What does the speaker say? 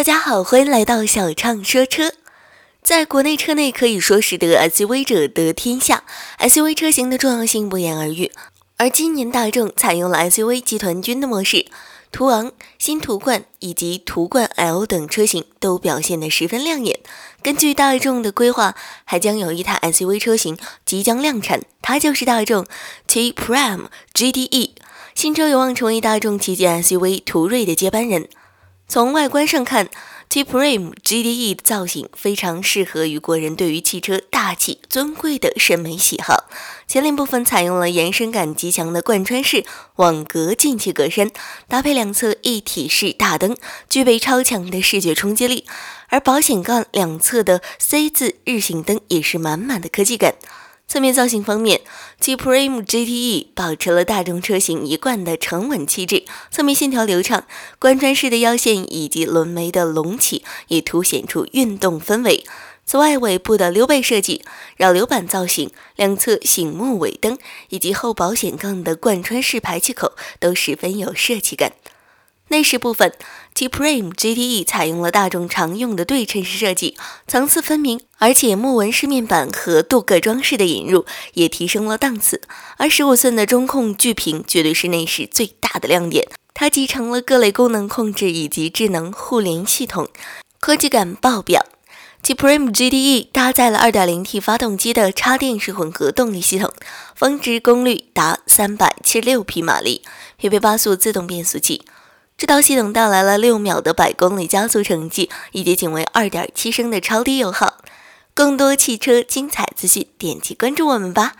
大家好，欢迎来到小畅说车。在国内车内可以说是得 SUV 者得天下，SUV 车型的重要性不言而喻。而今年大众采用了 SUV 集团军的模式，途昂、新途观以及途观 L 等车型都表现得十分亮眼。根据大众的规划，还将有一台 SUV 车型即将量产，它就是大众 T Prime GDE。新车有望成为大众旗舰 SUV 途锐的接班人。从外观上看，T-Prime GDE 的造型非常适合于国人对于汽车大气尊贵的审美喜好。前脸部分采用了延伸感极强的贯穿式网格进气格栅，搭配两侧一体式大灯，具备超强的视觉冲击力。而保险杠两侧的 C 字日行灯也是满满的科技感。侧面造型方面，G Prime GTE 保持了大众车型一贯的沉稳气质，侧面线条流畅，贯穿式的腰线以及轮眉的隆起也凸显出运动氛围。此外，尾部的溜背设计、扰流板造型、两侧醒目尾灯以及后保险杠的贯穿式排气口都十分有设计感。内饰部分，T Prime GTE 采用了大众常用的对称式设计，层次分明，而且木纹饰面板和镀铬装饰的引入也提升了档次。而十五寸的中控巨屏绝对是内饰最大的亮点，它集成了各类功能控制以及智能互联系统，科技感爆表。T Prime GTE 搭载了 2.0T 发动机的插电式混合动力系统，峰值功率达376匹马力，匹配八速自动变速器。这套系统带来了六秒的百公里加速成绩，以及仅为二点七升的超低油耗。更多汽车精彩资讯，点击关注我们吧。